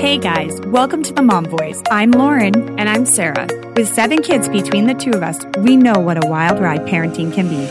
Hey guys, welcome to the Mom Voice. I'm Lauren. And I'm Sarah. With seven kids between the two of us, we know what a wild ride parenting can be.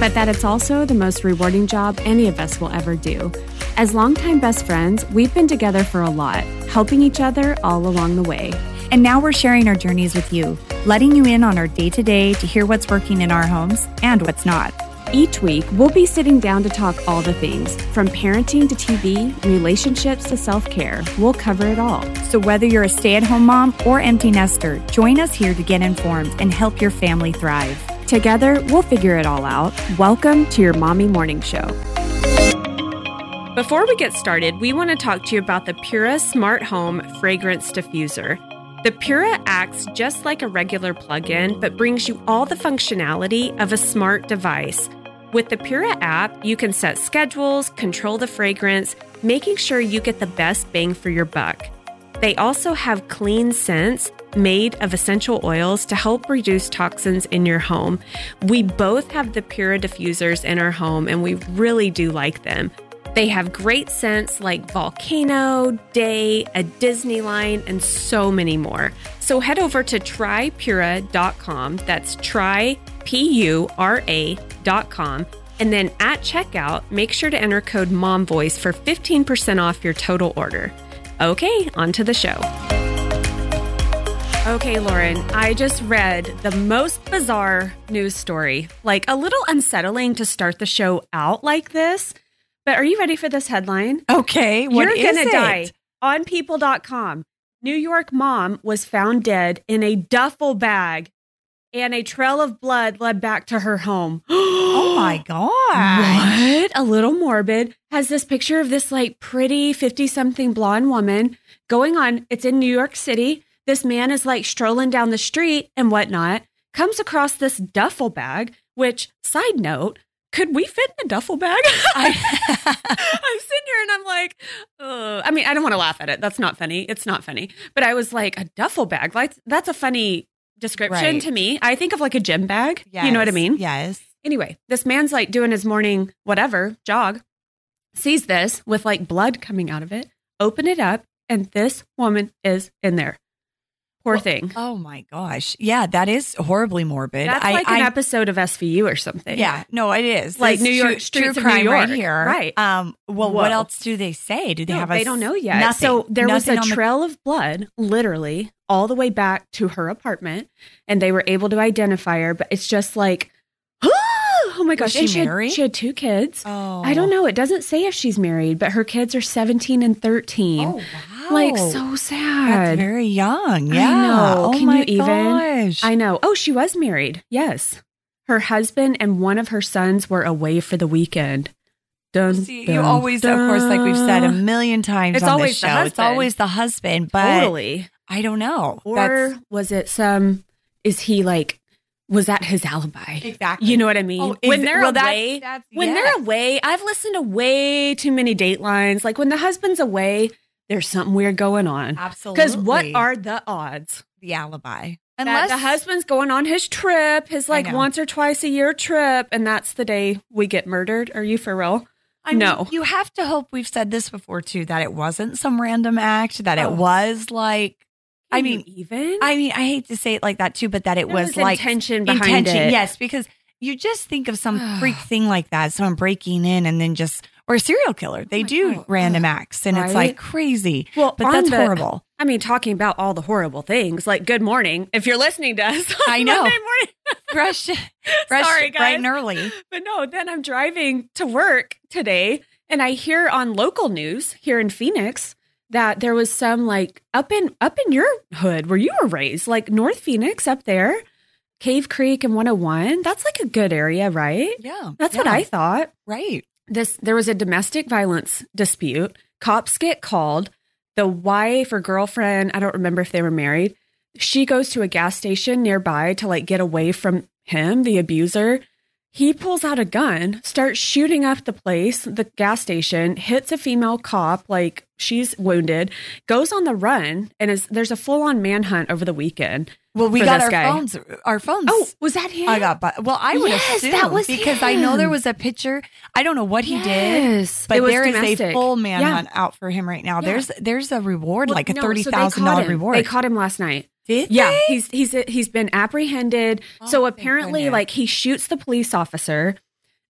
But that it's also the most rewarding job any of us will ever do. As longtime best friends, we've been together for a lot, helping each other all along the way. And now we're sharing our journeys with you, letting you in on our day to day to hear what's working in our homes and what's not. Each week, we'll be sitting down to talk all the things from parenting to TV, relationships to self care. We'll cover it all. So, whether you're a stay at home mom or empty nester, join us here to get informed and help your family thrive. Together, we'll figure it all out. Welcome to your Mommy Morning Show. Before we get started, we want to talk to you about the Pura Smart Home Fragrance Diffuser. The Pura acts just like a regular plug in, but brings you all the functionality of a smart device. With the Pura app, you can set schedules, control the fragrance, making sure you get the best bang for your buck. They also have clean scents made of essential oils to help reduce toxins in your home. We both have the Pura diffusers in our home and we really do like them. They have great scents like Volcano, Day, a Disney line, and so many more. So head over to trypura.com. That's try, P U R A.com. And then at checkout, make sure to enter code MOMVOICE for 15% off your total order. Okay, on to the show. Okay, Lauren, I just read the most bizarre news story. Like a little unsettling to start the show out like this. But are you ready for this headline? Okay, what You're is gonna it? die. On people.com. New York mom was found dead in a duffel bag and a trail of blood led back to her home. Oh my god! What? A little morbid. Has this picture of this like pretty 50 something blonde woman going on. It's in New York City. This man is like strolling down the street and whatnot, comes across this duffel bag, which, side note, could we fit in a duffel bag? I, I'm sitting here and I'm like, Ugh. I mean, I don't want to laugh at it. That's not funny. It's not funny. But I was like, a duffel bag? Like, that's a funny description Right. to me. I think of like a gym bag. You know what I mean? Yes. Anyway, this man's like doing his morning whatever jog, sees this with like blood coming out of it, open it up, and this woman is in there. Poor thing. Oh my gosh. Yeah, that is horribly morbid. That's I, like an I- episode of SVU or something. Yeah, no, it is. Like It's New York true- streets true of New crime right here. Right. Um. Well, Whoa. what else do they say? Do they No, have? a they don't know yet. Nothing. So there Nothing was a the- trail of blood, literally, all the way back to her apartment, and they were able to identify her. But it's just like, oh my gosh, she And had- married? she had two kids. Oh, I don't oh. know. It doesn't say if she's married, but her kids are 17 and 13. Oh wow. Like so sad. That's very young. Yeah. I know. Oh Can my you even? gosh. I know. Oh, she was married. Yes. Her husband and one of her sons were away for the weekend. Dun, See, you dun, always, of course, like we've said a million times It's on always the show, it's husband. always the husband. But totally. I don't know. Or That's- was it some? Is he like? Was that his alibi? exactly. You know what I mean? Oh, when they're well, away, that's- when yes. they're away, I've listened to way too many datelines. Like when the husband's away, there's something weird going on. absolutely Because what are the odds the alibi? that the husband's going on his trip, his like once or twice a year trip, and that's the day we get murdered? Are you for real? I mean, No. you have to hope we've said this before too that it wasn't some random act, that Oh. it was like I mean, even I mean, I hate to say it like that too, but that it There was, like intention behind intention. it. Yes, because you just think of some freak thing like that, someone breaking in and then just or a serial killer. They oh my do God. random acts and it's like crazy. Well, but that's the- horrible. I mean, talking about all the horrible things, like good morning. If you're listening to us, I know. Monday morning. Fresh, fresh, Sorry, guys. bright and early. But no, then I'm driving to work today and I hear on local news here in Phoenix that there was some like up in up in your hood where you were raised, like North Phoenix up there, Cave Creek and 101. That's like a good area, right? Yeah, That's what I thought. right. This there was a domestic violence dispute. Cops get called. The wife or girlfriend, I don't remember if they were married. She goes to a gas station nearby to like get away from him, the abuser. He pulls out a gun, starts shooting up the place, the gas station, hits a female cop like she's wounded, goes on the run, and is there's a full on manhunt over the weekend. Well, we got our guy. phones. Our phones. Oh, was that him? I got. Well, I would Yes, assume that was because I know there was a picture. I don't know what he did, but there is a domestic. full Yeah. manhunt out for him right now. Yeah. There's there's a reward, Well, like a no, thirty so thousand dollar him. reward. They caught him last night. Did Yeah, they? he's he's he's been apprehended. Oh, so apparently, like he shoots the police officer,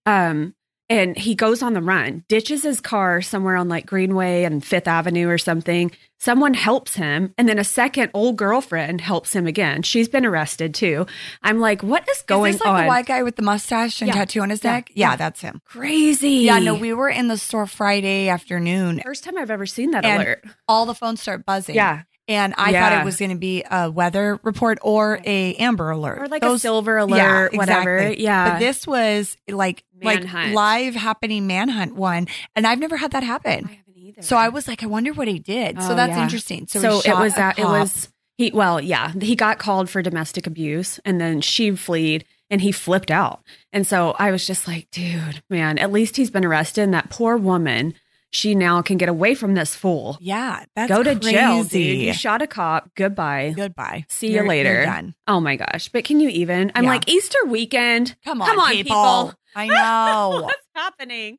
um, and he goes on the run, ditches his car somewhere on like Greenway and Fifth Avenue or something. Someone helps him, and then a second old girlfriend helps him again. She's been arrested too. I'm like, what is going is this like on? the white guy with the mustache and Yeah. tattoo on his Yeah. neck? Yeah, that's him. Crazy. Yeah, no, we were in the store Friday afternoon. first time I've ever seen that alert. All the phones start buzzing. Yeah, And I thought it was going to be a weather report or a Amber alert. or like Those- a silver Yeah, alert, whatever. exactly. Yeah, But this was like Manhunt. like live happening manhunt one, and I've never had that happen. I haven't either. So I was like, I wonder what he did. so Oh, that's yeah. interesting. So, So, it was that it was he well yeah he got called for domestic abuse and then she fled and he flipped out and so I was just like dude man at least he's been arrested and that poor woman she now can get away from this fool yeah. That's go to jail dude you shot a cop goodbye Goodbye. See you You're- later. you're done. oh my gosh but can you even I'm Yeah. like Easter weekend Come on, come on people. people, I know. what's happening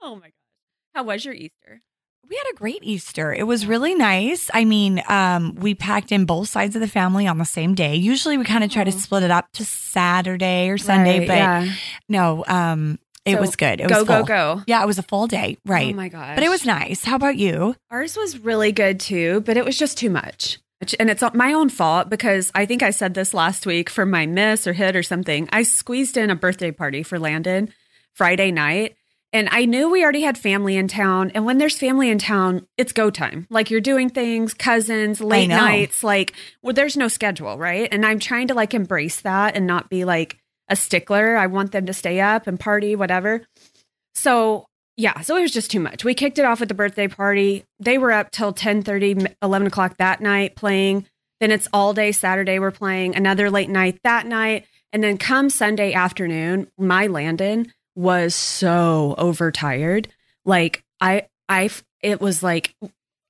oh my gosh how was your Easter We had a great Easter. It was really nice. I mean, um, we packed in both sides of the family on the same day. Usually we kind of try to split it up to Saturday or Sunday, Right, but yeah. no, um, it So, was good. It go was go go Yeah, it was a full day. Oh right. oh my gosh but it was nice. How about you? Ours was really good too, but it was just too much. And it's my own fault because I think I said this last week for my miss or hit or something. I squeezed in a birthday party for Landon Friday night. And I knew we already had family in town. And when there's family in town, it's go time. Like you're doing things, cousins, late nights, like well, there's no schedule, right? And I'm trying to like embrace that and not be like a stickler. I want them to stay up and party, whatever. So yeah, so it was just too much. We kicked it off with the birthday party. They were up till 10 30, 11 o'clock that night playing. Then it's all day Saturday, we're playing another late night that night. And then come Sunday afternoon, my Landon was so overtired. Like, I, I, it was like,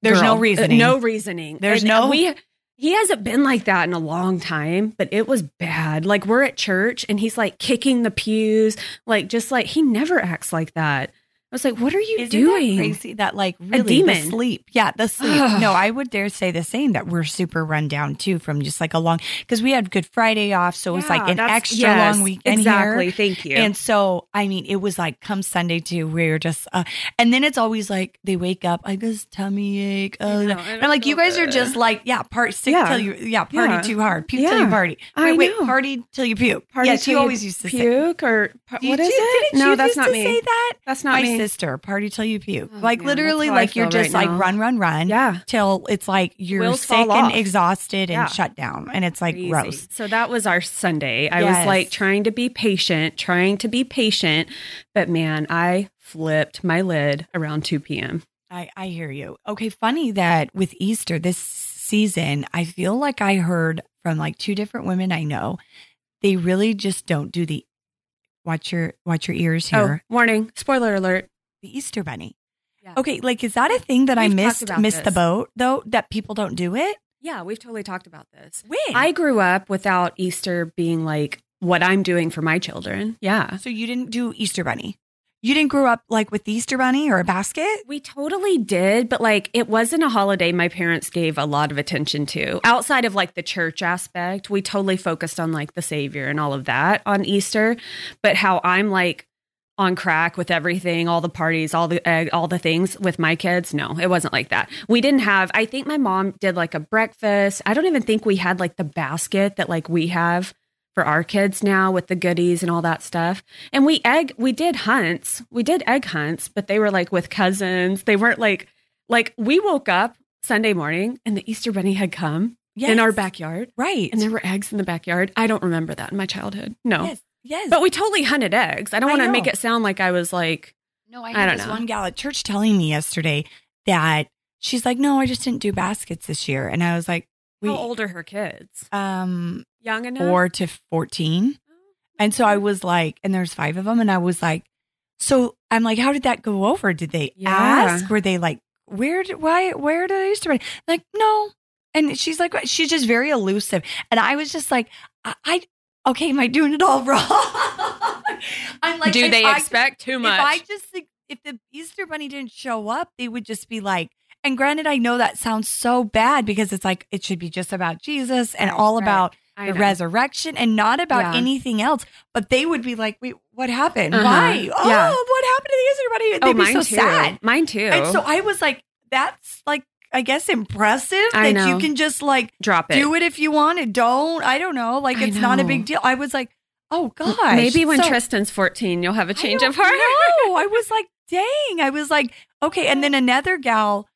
There's no girl, reasoning. uh, No reasoning. There's And no- we he hasn't been like that in a long time, but it was bad. Like we're at church and he's like kicking the pews, like just like he never acts like that. I was like, what are you Isn't doing? that crazy that like really the demon. sleep? Yeah, the sleep. Ugh. no, I would dare say the same that we're super run down too from just like a long because we had Good Friday off, so it was like an extra yes, long weekend Exactly. here. Thank you. And so, I mean, it was like come Sunday too, where you're just, uh, and then it's always like they wake up, I guess tummy ache. Oh, know, and I'm like, you guys know are just like, yeah, part sick Yeah. till you, yeah, party Yeah. too hard, puke till you Yeah. party. I Wait, wait, know. party till you puke. Party yes, till you you always used to say. puke or Do you- what is did- it? No, you that's not me. Say that. That's not My me. Sister, party till you puke. Oh, like man, literally, that's how I like you're just right like now. run, run, run. Yeah. Till it's like you're sick and exhausted and Yeah. shut down, and it's like Crazy. gross. So that was our Sunday. I Yes. was like trying to be patient, trying to be patient, but man, I flipped my lid around 2 p.m. I, I hear you. Okay, funny that with Easter this season, I feel like I heard from like two different women I know, they really just don't do the watch your watch your ears oh, here. Oh, warning, spoiler alert. The Easter bunny. Yeah. Okay, like is that a thing that I We've talked missed missed the boat though? That people don't do it? Yeah, we've totally talked about this. When? I grew up without Easter being like what I'm doing for my children. Yeah. so you didn't do Easter bunny. You didn't grow up like with Easter bunny or a basket? We totally did, but like it wasn't a holiday my parents gave a lot of attention to. Outside of like the church aspect, we totally focused on like the Savior and all of that on Easter. But how I'm like on crack with everything, all the parties, all the egg, all the things with my kids, no, it wasn't like that. We didn't have. I think my mom did like a breakfast. I don't even think we had like the basket that like we have for our kids now with the goodies and all that stuff. And we egg we did hunts. We did egg hunts, but they were like with cousins. They weren't like like we woke up Sunday morning and the Easter bunny had come in our backyard Right. and there were eggs in the backyard. I don't remember that in my childhood. No. Yes. Yes. But we totally hunted eggs. I don't want to make it sound like I was like No, I I had don't this know. one gal at church telling me yesterday that she's like, no, I just didn't do baskets this year, and I was like, we, how old are her kids? um, Young enough? four to fourteen, oh, and so I was like, and there's five of them, and I was like, so I'm like, how did that go over? Did they Yeah. ask? Were they like, where? Did, why? Where did i Easter bunny? Like, no, And she's like, she's just very elusive. And I was just like, I, I okay, am I doing it all wrong? I'm like, Do they I- expect too much? If I just think if the Easter bunny didn't show up, they would just be like, and granted, I know that sounds so bad because it's like it should be just about Jesus and Right, all right. about I the know. resurrection and not about Yeah. anything else. But they would be like, wait, what happened? Uh-huh. Why? Oh, Yeah. what happened to the Easter bunny? And oh, they'd be mine so too. sad. Mine too. And so I was like, that's like, I guess impressive I that you can just like drop it. do it if you want it. Don't. I don't know. Like it's not a big deal. I was like, oh gosh. Maybe when So- Tristan's 14, you'll have a change of heart. No, I was like, dang. I was like, okay. And then another gal,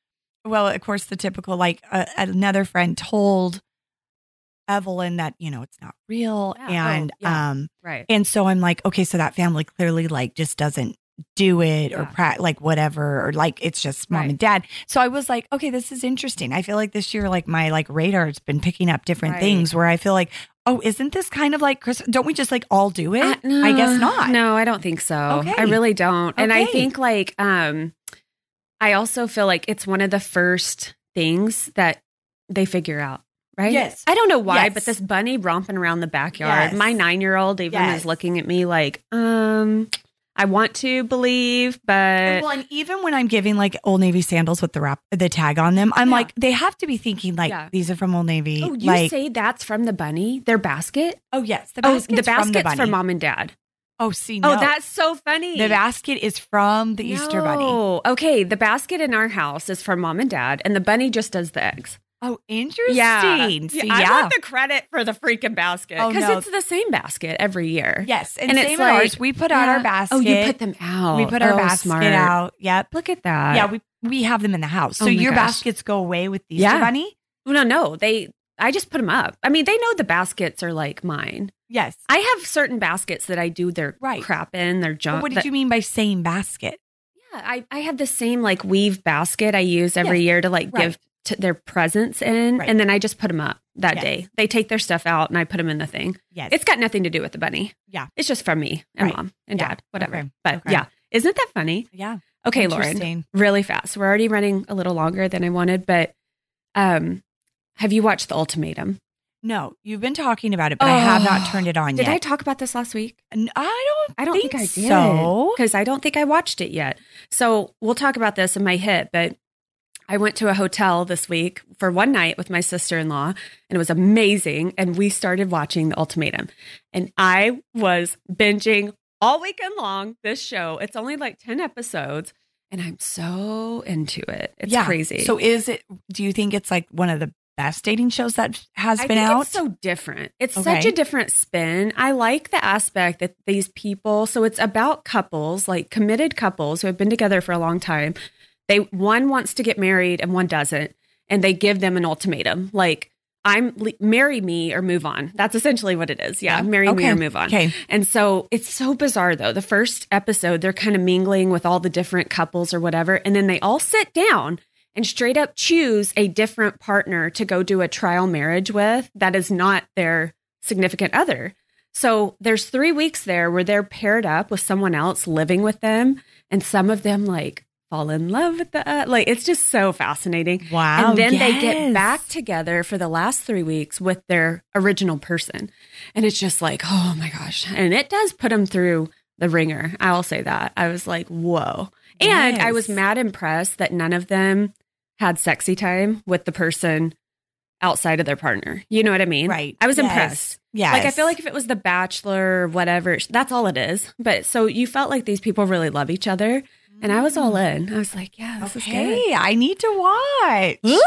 well, of course, the typical like uh, another friend told Evelyn that you know it's not real, Yeah. Oh, and yeah. um, Right. and so I'm like, okay, so that family clearly like just doesn't do it or Yeah. pra- like whatever or like it's just mom Right. and dad. So I was like, okay, this is interesting. I feel like this year like my like radar's been picking up different Right. things where I feel like, oh, isn't this kind of like Chris? Don't we just like all do it? Uh, I guess not. No, I don't think so. Okay. I really don't. And I think like um I also feel like it's one of the first things that they figure out. Right? Yes. I don't know why, Yes. but this bunny romping around the backyard. Yes. My nine year old even Yes. is looking at me like, um, I want to believe, but well, and even when I'm giving like Old Navy sandals with the wrap, the tag on them, I'm Yeah. like, they have to be thinking like Yeah. these are from Old Navy. oh, you like, say that's from the bunny? Their basket? oh yes, the Oh, basket's the basket's from the bunny. mom and dad. oh, see, no. Oh, that's so funny. the basket is from the Easter bunny. No. Okay, the basket in our house is from mom and dad, and the bunny just does the eggs. Oh, interesting. Yeah. I yeah. want the credit for the freaking basket Oh, because no. it's the same basket every year. yes, and, And same it's in ours. We put out our Yeah. basket. Oh, you put them out. We put our Oh, basket smart. out. Yep. Look at that. yeah, we we have them in the house. So Oh your gosh. baskets go away with the Easter Yeah. bunny. no, no, they. I just put them up. I mean, they know the baskets are like mine. Yes. I have certain baskets that I do their Right. crap in, their But junk. what did that- you mean by same basket? Yeah, I, I have the same like weave basket I use every Yes. year to like Right. give to their presents in, Right. and then I just put them up that Yes. day. They take their stuff out, and I put them in the thing. Yes. It's got nothing to do with the bunny. Yeah. It's just from me and Right. mom and Yeah. dad, whatever. Okay. But Okay. yeah, isn't that funny? yeah. Okay, Lauren, really fast. We're already running a little longer than I wanted, but um, have you watched The Ultimatum? No, you've been talking about it, but I have not turned it on Did yet. Did I talk about this last week? I don't. I don't think, I did. so. because I don't think I watched it yet. So we'll talk about this in my hit, but I went to a hotel this week for one night with my sister in law, and it was amazing. And we started watching The Ultimatum, and I was binging all weekend long this show. It's only like 10 episodes, and I'm so into it. It's yeah. crazy. So is it? Do you think it's like one of the best dating shows that has I been think out? It's so different. It's Okay. such a different spin. I like the aspect that these people. So it's about couples, like committed couples who have been together for a long time. They one wants to get married and one doesn't, and they give them an ultimatum, like I'm marry me or move on. That's essentially what it is. Yeah, marry me or move on. Okay. And so it's so bizarre though. The first episode, they're kind of mingling with all the different couples or whatever. And then they all sit down and straight up choose a different partner to go do a trial marriage with that is not their significant other. So there's three weeks there where they're paired up with someone else living with them. And some of them like fall in love with the, uh, like, it's just so fascinating. Wow. And then they get back together for the last three weeks with their original person. And it's just like, oh my gosh. And it does put them through the wringer. I will say that. I was like, whoa. And I was mad impressed that none of them had sexy time with the person outside of their partner. You know what I mean? Right. I was Yes. impressed. yeah Like I feel like if it was The Bachelor or whatever, that's all it is. But so you felt like these people really love each other. And I was all in. I was like, yeah, this is good. Okay, I need to watch. Woo!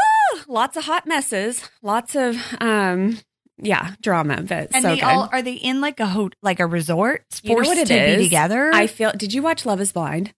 Lots of hot messes, lots of um yeah, drama, but And so they good. all are they in like a ho- like a resort You know forced what it to is? be together? I feel Did you watch Love is Blind?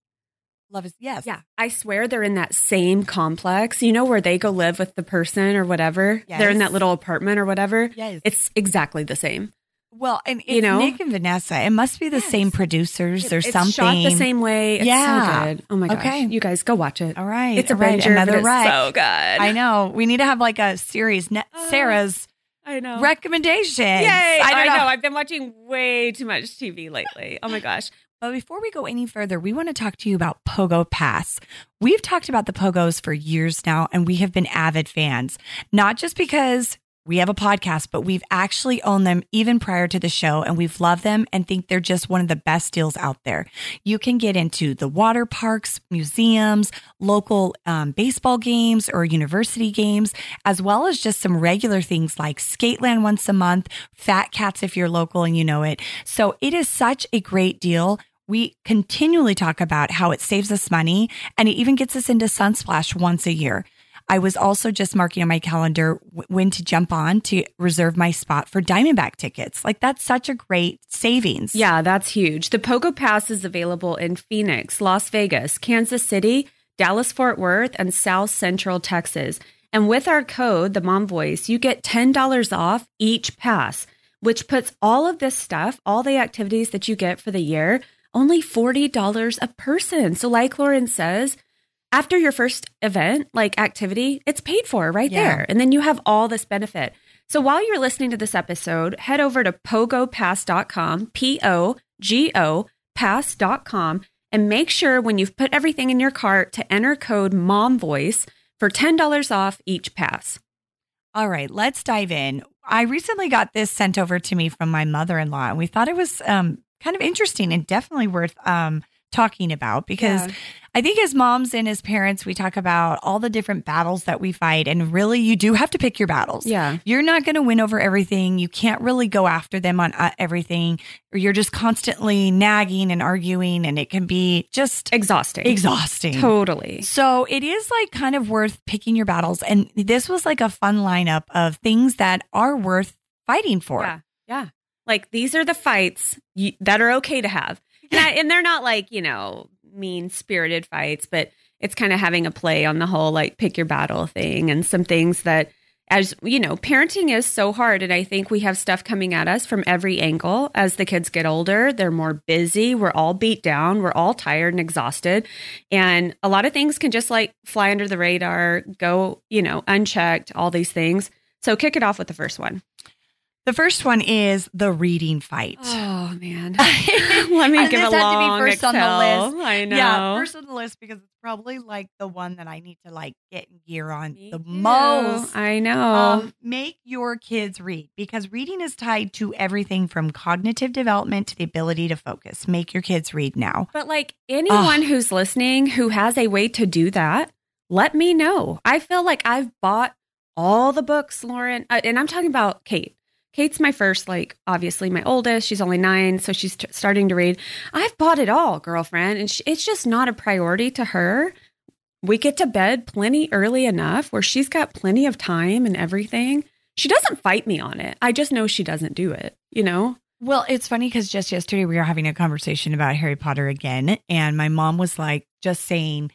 love is yes. Yeah. I swear they're in that same complex. You know where they go live with the person or whatever? They're in that little apartment or whatever. Yes. It's exactly the same. Well, and you know? Nick and Vanessa. It must be the Yes. same producers or it's something. shot the same way. It's Yeah. so good. Oh my gosh. Okay. You guys go watch it. All right. It's a right, ranger, another but so good. I know. We need to have like a series. Ne- Oh. Sarah's I know. Recommendation. Yay! I don't know. I've been watching way too much TV lately. Oh my gosh. But before we go any further, we want to talk to you about Pogo Pass. We've talked about the Pogos for years now, and we have been avid fans, not just because we have a podcast, but we've actually owned them even prior to the show and we've loved them and think they're just one of the best deals out there. You can get into the water parks, museums, local um, baseball games or university games, as well as just some regular things like Skateland once a month, Fat Cats if you're local and you know it. So it is such a great deal. We continually talk about how it saves us money and it even gets us into Sunsplash once a year. I was also just marking on my calendar when to jump on to reserve my spot for Diamondback tickets. Like that's such a great savings. Yeah, that's huge. The Pogo Pass is available in Phoenix, Las Vegas, Kansas City, Dallas Fort Worth, and South Central Texas. And with our code, the Mom Voice, you get $10 off each pass, which puts all of this stuff, all the activities that you get for the year, only $40 a person. So, like Lauren says, after your first event, like activity, it's paid for right yeah. there. And then you have all this benefit. So while you're listening to this episode, head over to pogopass.com, P O G O pass.com, and make sure when you've put everything in your cart to enter code MOMVOICE for $10 off each pass. All right, let's dive in. I recently got this sent over to me from my mother in law, and we thought it was um, kind of interesting and definitely worth um, talking about because yeah. I think as moms and as parents, we talk about all the different battles that we fight. And really, you do have to pick your battles. Yeah. You're not going to win over everything. You can't really go after them on uh, everything, or you're just constantly nagging and arguing, and it can be just exhausting. Exhausting. Totally. So it is like kind of worth picking your battles. And this was like a fun lineup of things that are worth fighting for. Yeah. Yeah. Like these are the fights that are okay to have. And, I, and they're not like, you know, mean spirited fights, but it's kind of having a play on the whole like pick your battle thing and some things that as you know, parenting is so hard. And I think we have stuff coming at us from every angle as the kids get older. They're more busy. We're all beat down. We're all tired and exhausted. And a lot of things can just like fly under the radar, go, you know, unchecked, all these things. So kick it off with the first one. The first one is the reading fight. Oh man, let me give a long to be first Excel. on the list. I know, yeah, first on the list because it's probably like the one that I need to like get gear on Me the too. most. I know. Um, make your kids read because reading is tied to everything from cognitive development to the ability to focus. Make your kids read now. But like anyone Ugh. who's listening who has a way to do that, let me know. I feel like I've bought all the books, Lauren, uh, and I'm talking about Kate. Kate's my first, like, obviously my oldest. She's only nine, so she's t- starting to read. I've bought it all, girlfriend, and she, it's just not a priority to her. We get to bed plenty early enough where she's got plenty of time and everything. She doesn't fight me on it. I just know she doesn't do it, you know? Well, it's funny because just yesterday we were having a conversation about Harry Potter again, and my mom was like, just saying,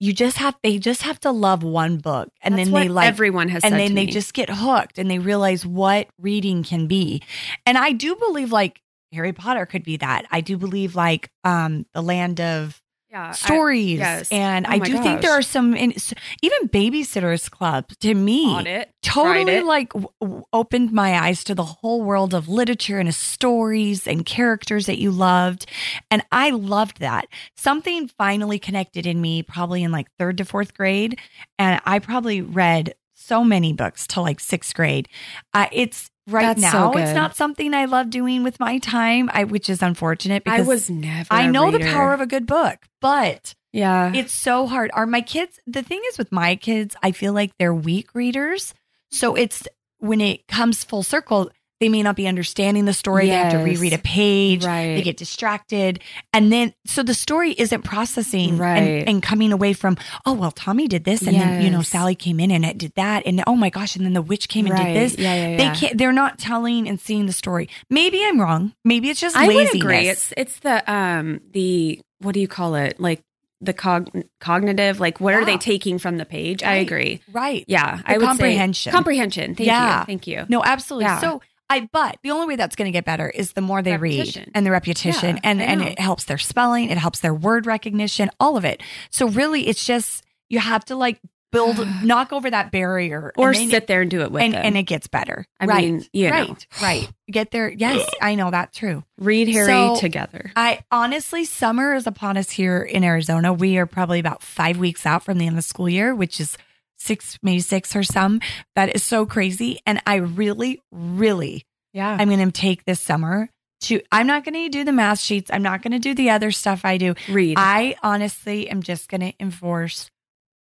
you just have they just have to love one book and That's then they like everyone has and then they me. just get hooked and they realize what reading can be and i do believe like harry potter could be that i do believe like um the land of yeah, stories. I, yes. And oh I do gosh. think there are some, in, even Babysitters Club to me, totally like w- opened my eyes to the whole world of literature and stories and characters that you loved. And I loved that. Something finally connected in me, probably in like third to fourth grade. And I probably read so many books till like sixth grade. Uh, it's right That's now so it's not something I love doing with my time, I which is unfortunate because I was never I know the power of a good book, but yeah. It's so hard. Are my kids the thing is with my kids, I feel like they're weak readers. So it's when it comes full circle, they may not be understanding the story. Yes. They have to reread a page. Right. They get distracted. And then, so the story isn't processing right. and, and, coming away from, oh, well, Tommy did this. And yes. then, you know, Sally came in and it did that. And oh my gosh. And then the witch came and right. did this. Yeah, yeah, yeah. They can't, they're not telling and seeing the story. Maybe I'm wrong. Maybe it's just I laziness. would agree. It's, it's the, um, the, what do you call it? Like the cog- cognitive like what yeah. are they taking from the page right. i agree right yeah the i would comprehension say comprehension thank yeah. you thank you no absolutely yeah. so I but the only way that's going to get better is the more they repetition. read and the repetition yeah, and and it helps their spelling, it helps their word recognition, all of it. So really it's just you have to like build, knock over that barrier, or sit there and do it with and, them. and it gets better. I right, mean, you know. right, right. Get there. Yes, I know that's true. Read Harry So- together. I honestly, summer is upon us here in Arizona. We are probably about five weeks out from the end of the school year, which is six, maybe six or some. That is so crazy. And I really, really, Yeah. I'm going to take this summer to, I'm not going to do the math sheets. I'm not going to do the other stuff I do. Read. I honestly am just going to enforce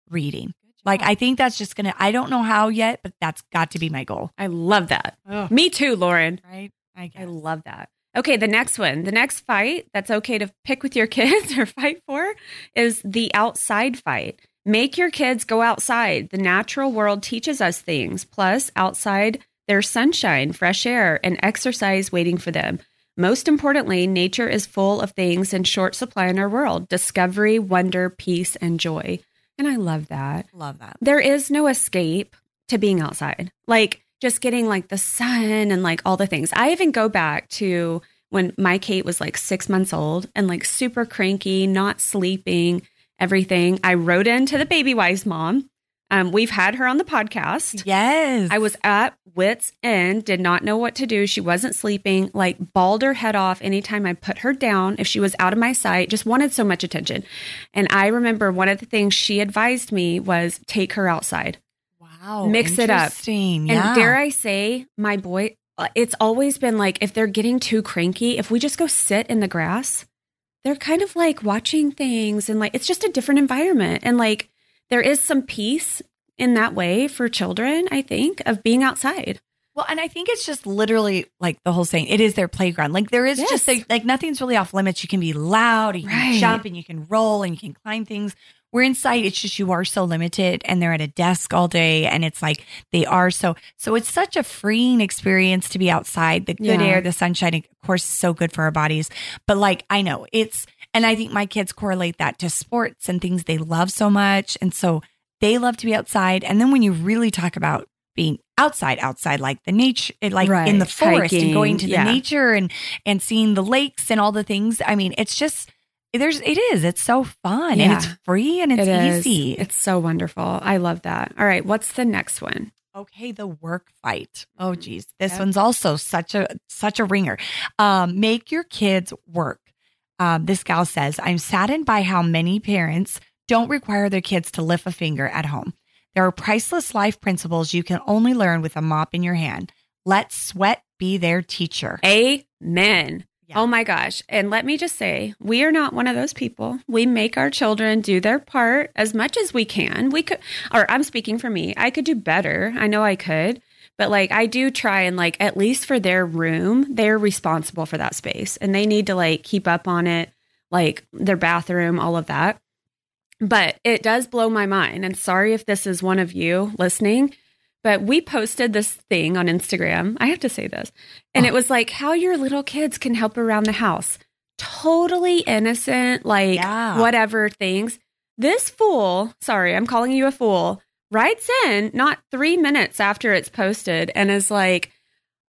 reading. Like, I think that's just going to, I don't know how yet, but that's got to be my goal. I love that. Me too, Lauren. Right? I I love that. Okay, the next one, the next fight that's okay to pick with your kids or fight for is the outside fight. Make your kids go outside. The natural world teaches us things. Plus, outside, there's sunshine, fresh air, and exercise waiting for them. Most importantly, nature is full of things in short supply in our world discovery, wonder, peace, and joy. And I love that love that. there is no escape to being outside. Like just getting like the sun and like all the things. I even go back to when my Kate was like six months old and like super cranky, not sleeping, everything. I wrote into the Baby Wise mom. Um, we've had her on the podcast. Yes. I was at wits end, did not know what to do. She wasn't sleeping, like bawled her head off anytime I put her down. If she was out of my sight, just wanted so much attention. And I remember one of the things she advised me was take her outside. Wow. Mix it up. Interesting. And Yeah. dare I say, my boy, it's always been like if they're getting too cranky, if we just go sit in the grass, they're kind of like watching things and like it's just a different environment. And like there is some peace in that way for children, I think, of being outside. Well, and I think it's just literally like the whole saying, it is their playground. Like there is just Yes. a, like nothing's really off limits. You can be loud, and you can Right. jump, and you can roll, and you can climb things. We're inside. It's just you are so limited, and they're at a desk all day, and it's like they are so. So it's such a freeing experience to be outside. The good Yeah. air, the sunshine, of course, is so good for our bodies. But like I know it's, and I think my kids correlate that to sports and things they love so much, and so they love to be outside. And then when you really talk about being outside, outside, like the nature, eh, like Right. in the forest and going to the yeah. nature and and seeing the lakes and all the things. I mean, it's just there's it is. It's so fun and it's free and it's It easy. It's so wonderful. I love that. All right, what's the next one? Okay, the work fight. Oh geez. This Yep. one's also such a such a ringer. Um, make your kids work. Um, this gal says, I'm saddened by how many parents don't require their kids to lift a finger at home. There are priceless life principles you can only learn with a mop in your hand. Let sweat be their teacher. Amen. Yeah. Oh my gosh. And let me just say, we are not one of those people. We make our children do their part as much as we can. We could, or I'm speaking for me, I could do better. I know I could, but like I do try and like, at least for their room, they're responsible for that space and they need to like keep up on it, like their bathroom, all of that. But it does blow my mind. And sorry if this is one of you listening, but we posted this thing on Instagram. I have to say this. And Oh. it was like how your little kids can help around the house. Totally innocent, like Yeah. whatever things. This fool, sorry, I'm calling you a fool, writes in not three minutes after it's posted and is like,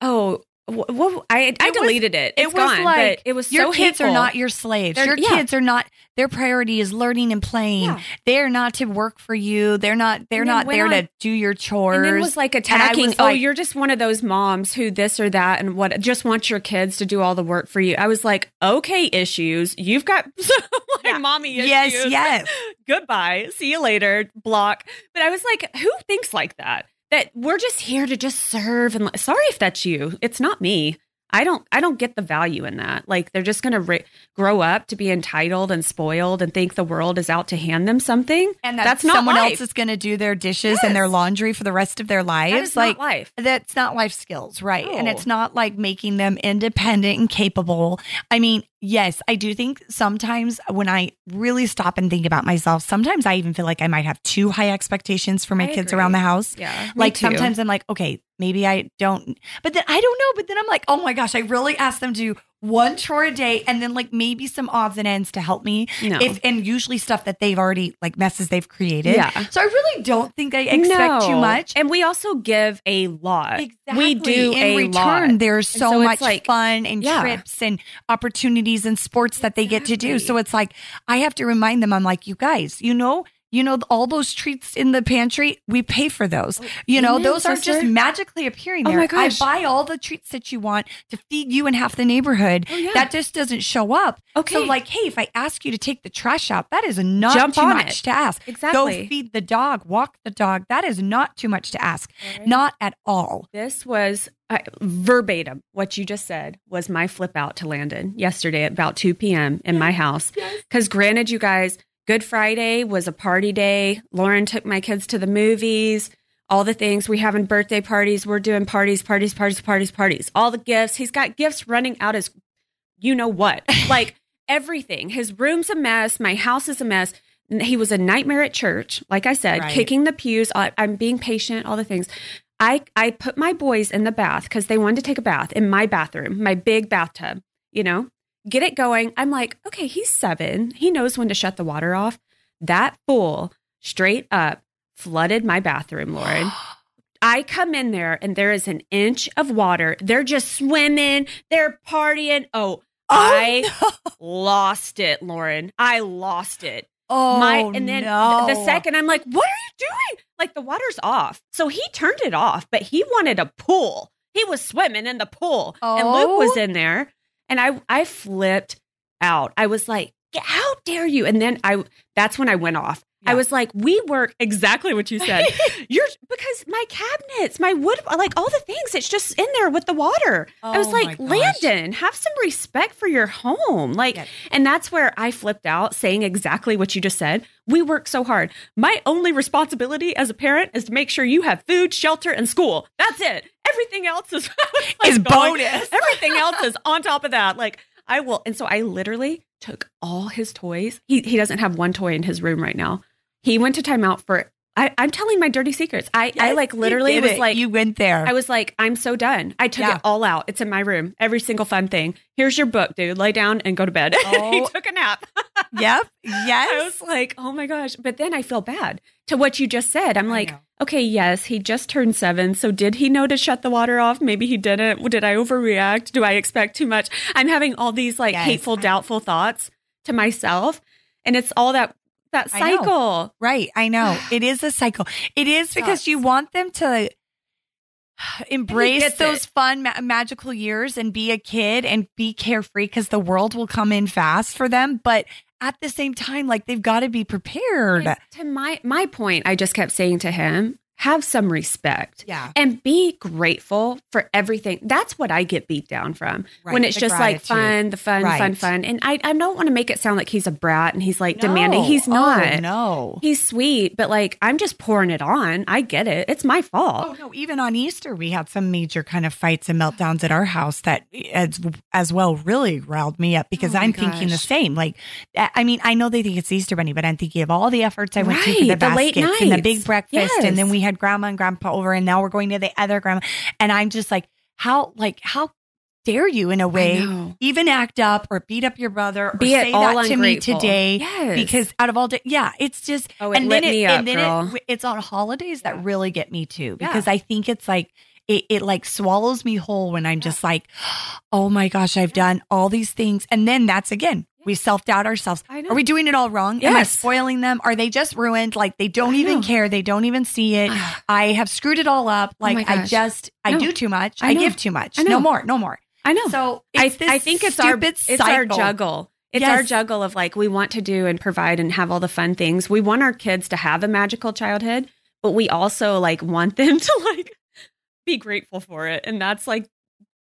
oh, wh- wh- I, I It was- deleted it. It It's was gone, like but it was your so kids are not your slaves. They're- your yeah. kids are not their priority is learning and playing. Yeah. They're not to work for you. They're not they're not there on- to do your chores. And then was like attacking, was oh, like- you're just one of those moms who this or that and what just wants your kids to do all the work for you. I was like, okay, issues. You've got like Yeah. mommy issues. yes, yes. Goodbye. See you later. Block. But I was like, who thinks like that? That we're just here to just serve and sorry if that's you. It's not me. I don't I don't get the value in that. Like they're just to ri grow up to be entitled and spoiled and think the world is out to hand them something. And that that's not someone life. else is going to do their dishes and their laundry for the rest of their lives. Like not life. that's not life skills, right? And it's not like making them independent and capable. I mean, yes, I do think sometimes when I really stop and think about myself, sometimes I even feel like I might have too high expectations for my I kids agree. around the house. Yeah. Like sometimes I'm like, okay, maybe I don't, but then I don't know. But then I'm like, oh my gosh, I really asked them to one chore a day and then like maybe some odds and ends to help me. No. If, and usually stuff that they've already like messes they've created. Yeah. So I really don't think I expect too much. And we also give a lot. exactly. We do in a return. lot. There's so, so much like- fun and Yeah. trips and opportunities and sports that they get to do. So it's like I have to remind them. I'm like, you guys, you know, you know, all those treats in the pantry, we pay for those. you know, amen, those are just magically appearing Oh there. my gosh. I buy all the treats that you want to feed you and half the neighborhood. Oh, yeah. That just doesn't show up. Okay. So, like, hey, if I ask you to take the trash out, that is not Jump too much it. to ask. Exactly. Go feed the dog, walk the dog. That is not too much to ask. Not at all. This was uh, verbatim. What you just said was my flip out to Landon yesterday at about 2 p.m. in my house. Because, granted, you guys, Good Friday was a party day. Lauren took my kids to the movies, all the things. We having birthday parties. We're doing parties, parties, parties, parties, parties. All the gifts. He's got gifts running out as you know what. like everything. His room's a mess. My house is a mess. He was a nightmare at church, like I said, Right. kicking the pews. I'm being patient, all the things. I, I put my boys in the bath because they wanted to take a bath in my bathroom, my big bathtub, you know, get it going. I'm like, okay, he's seven. He knows when to shut the water off. That fool straight up flooded my bathroom, Lauren. I come in there and there is an inch of water. They're just swimming, they're partying. Oh, oh I lost it, Lauren. I lost it. Oh, My and then no. the second I'm like, what are you doing? Like the water's off. So he turned it off, but he wanted a pool. He was swimming in the pool. And Luke Oh. was in there. And I I flipped out. I was like, how dare you? And then I that's when I went off. I was like, we work exactly what you said. You're because my cabinets, my wood, like all the things, it's just in there with the water. I was Oh like. Landon, have some respect for your home. Like, Yeah. and that's where I flipped out saying exactly what you just said. We work so hard. My only responsibility as a parent is to make sure you have food, shelter, and school. That's it. Everything else is, like, Is going- bonus. Everything else is on top of that. Like, I will. And so I literally took all his toys. He, he doesn't have one toy in his room right now. He went to timeout for, I, I'm telling my dirty secrets. I, I like literally was it. like, you went there. I was like, I'm so done. I took Yeah. it all out. It's in my room. Every single fun thing. Here's your book, dude. Lay down and go to bed. he Oh. took a nap. yep. Yes. I was like, oh my gosh. But then I feel bad to what you just said. I'm I like, know. okay, yes, he just turned seven. So did he know to shut the water off? Maybe he didn't. Did I overreact? Do I expect too much? I'm having all these like Yes. hateful, doubtful thoughts to myself. And it's all that that I cycle. Right. I know. It is a cycle. It is because you want them to embrace those it. fun, ma- magical years and be a kid and be carefree because the world will come in fast for them. But at the same time, like they've got to be prepared. To my my point, I just kept saying to him, have some respect. Yeah. and be grateful for everything. That's what I get beat down from when it's the just like fun, the fun, fun, Right. fun. And I, I don't want to make it sound like he's a brat and he's like demanding. He's oh, not. Oh, no. He's sweet, but like I'm just pouring it on. I get it. It's my fault. Oh no! Even on Easter, we had some major kind of fights and meltdowns at our house that, as as well, really riled me up because Oh I'm thinking the same. Like, I mean, I know they think it's Easter Bunny, but I'm thinking of all the efforts I went to for Right, the the late baskets and the big breakfast, Yes. and then we had Grandma and Grandpa over, and now we're going to the other Grandma, and I'm just like, how, like, how dare you, in a way, even act up or beat up your brother or Be say that to me ungrateful. today? Yes. Because out of all day, yeah, it's just Oh, it and lit then me it, up, and then girl. It, it's on holidays that really get me too Yeah. because I think it's like it, it like swallows me whole when I'm just like, oh my gosh, I've done all these things, and then that's again. We self doubt ourselves. I. Are we doing it all wrong? Am I spoiling them? Are they just ruined? Like they don't I even know. care. They don't even see it. I have screwed it all up. Oh Like I gosh. just, I No. do too much. I I, give too much. I. No more. No more. I know. So I, I think it's our it's our juggle. It's our juggle of like we want to do and provide and have all the fun things. We want our kids to have a magical childhood, but we also like want them to like be grateful for it, and that's like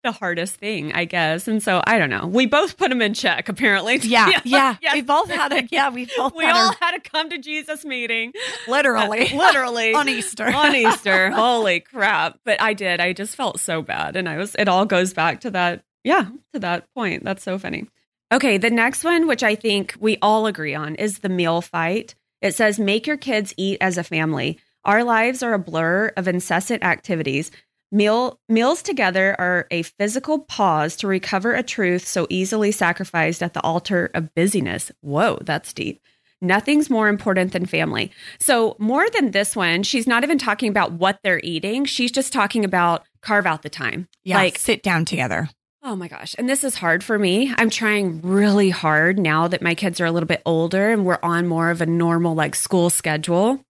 the hardest thing, I guess. And so I don't know. We both put them in check, apparently. Yeah, yeah. Yes. We've both had a yeah. We've both We had all our, had a come to Jesus meeting, literally Uh, literally on Easter. on Easter. Holy crap. But I did. I just felt so bad. And I was, it all goes back to that. Yeah, to that point. That's so funny. Okay. The next one, which I think we all agree on, is the meal fight. It says, make your kids eat as a family. Our lives are a blur of incessant activities. Meal meals together are a physical pause to recover a truth so easily sacrificed at the altar of busyness. Whoa, that's deep. Nothing's more important than family. So, more than this one, she's not even talking about what they're eating. She's just talking about carve out the time. Yeah, Like, sit down together. Oh my gosh. And this is hard for me. I'm trying really hard now that my kids are a little bit older and we're on more of a normal like school schedule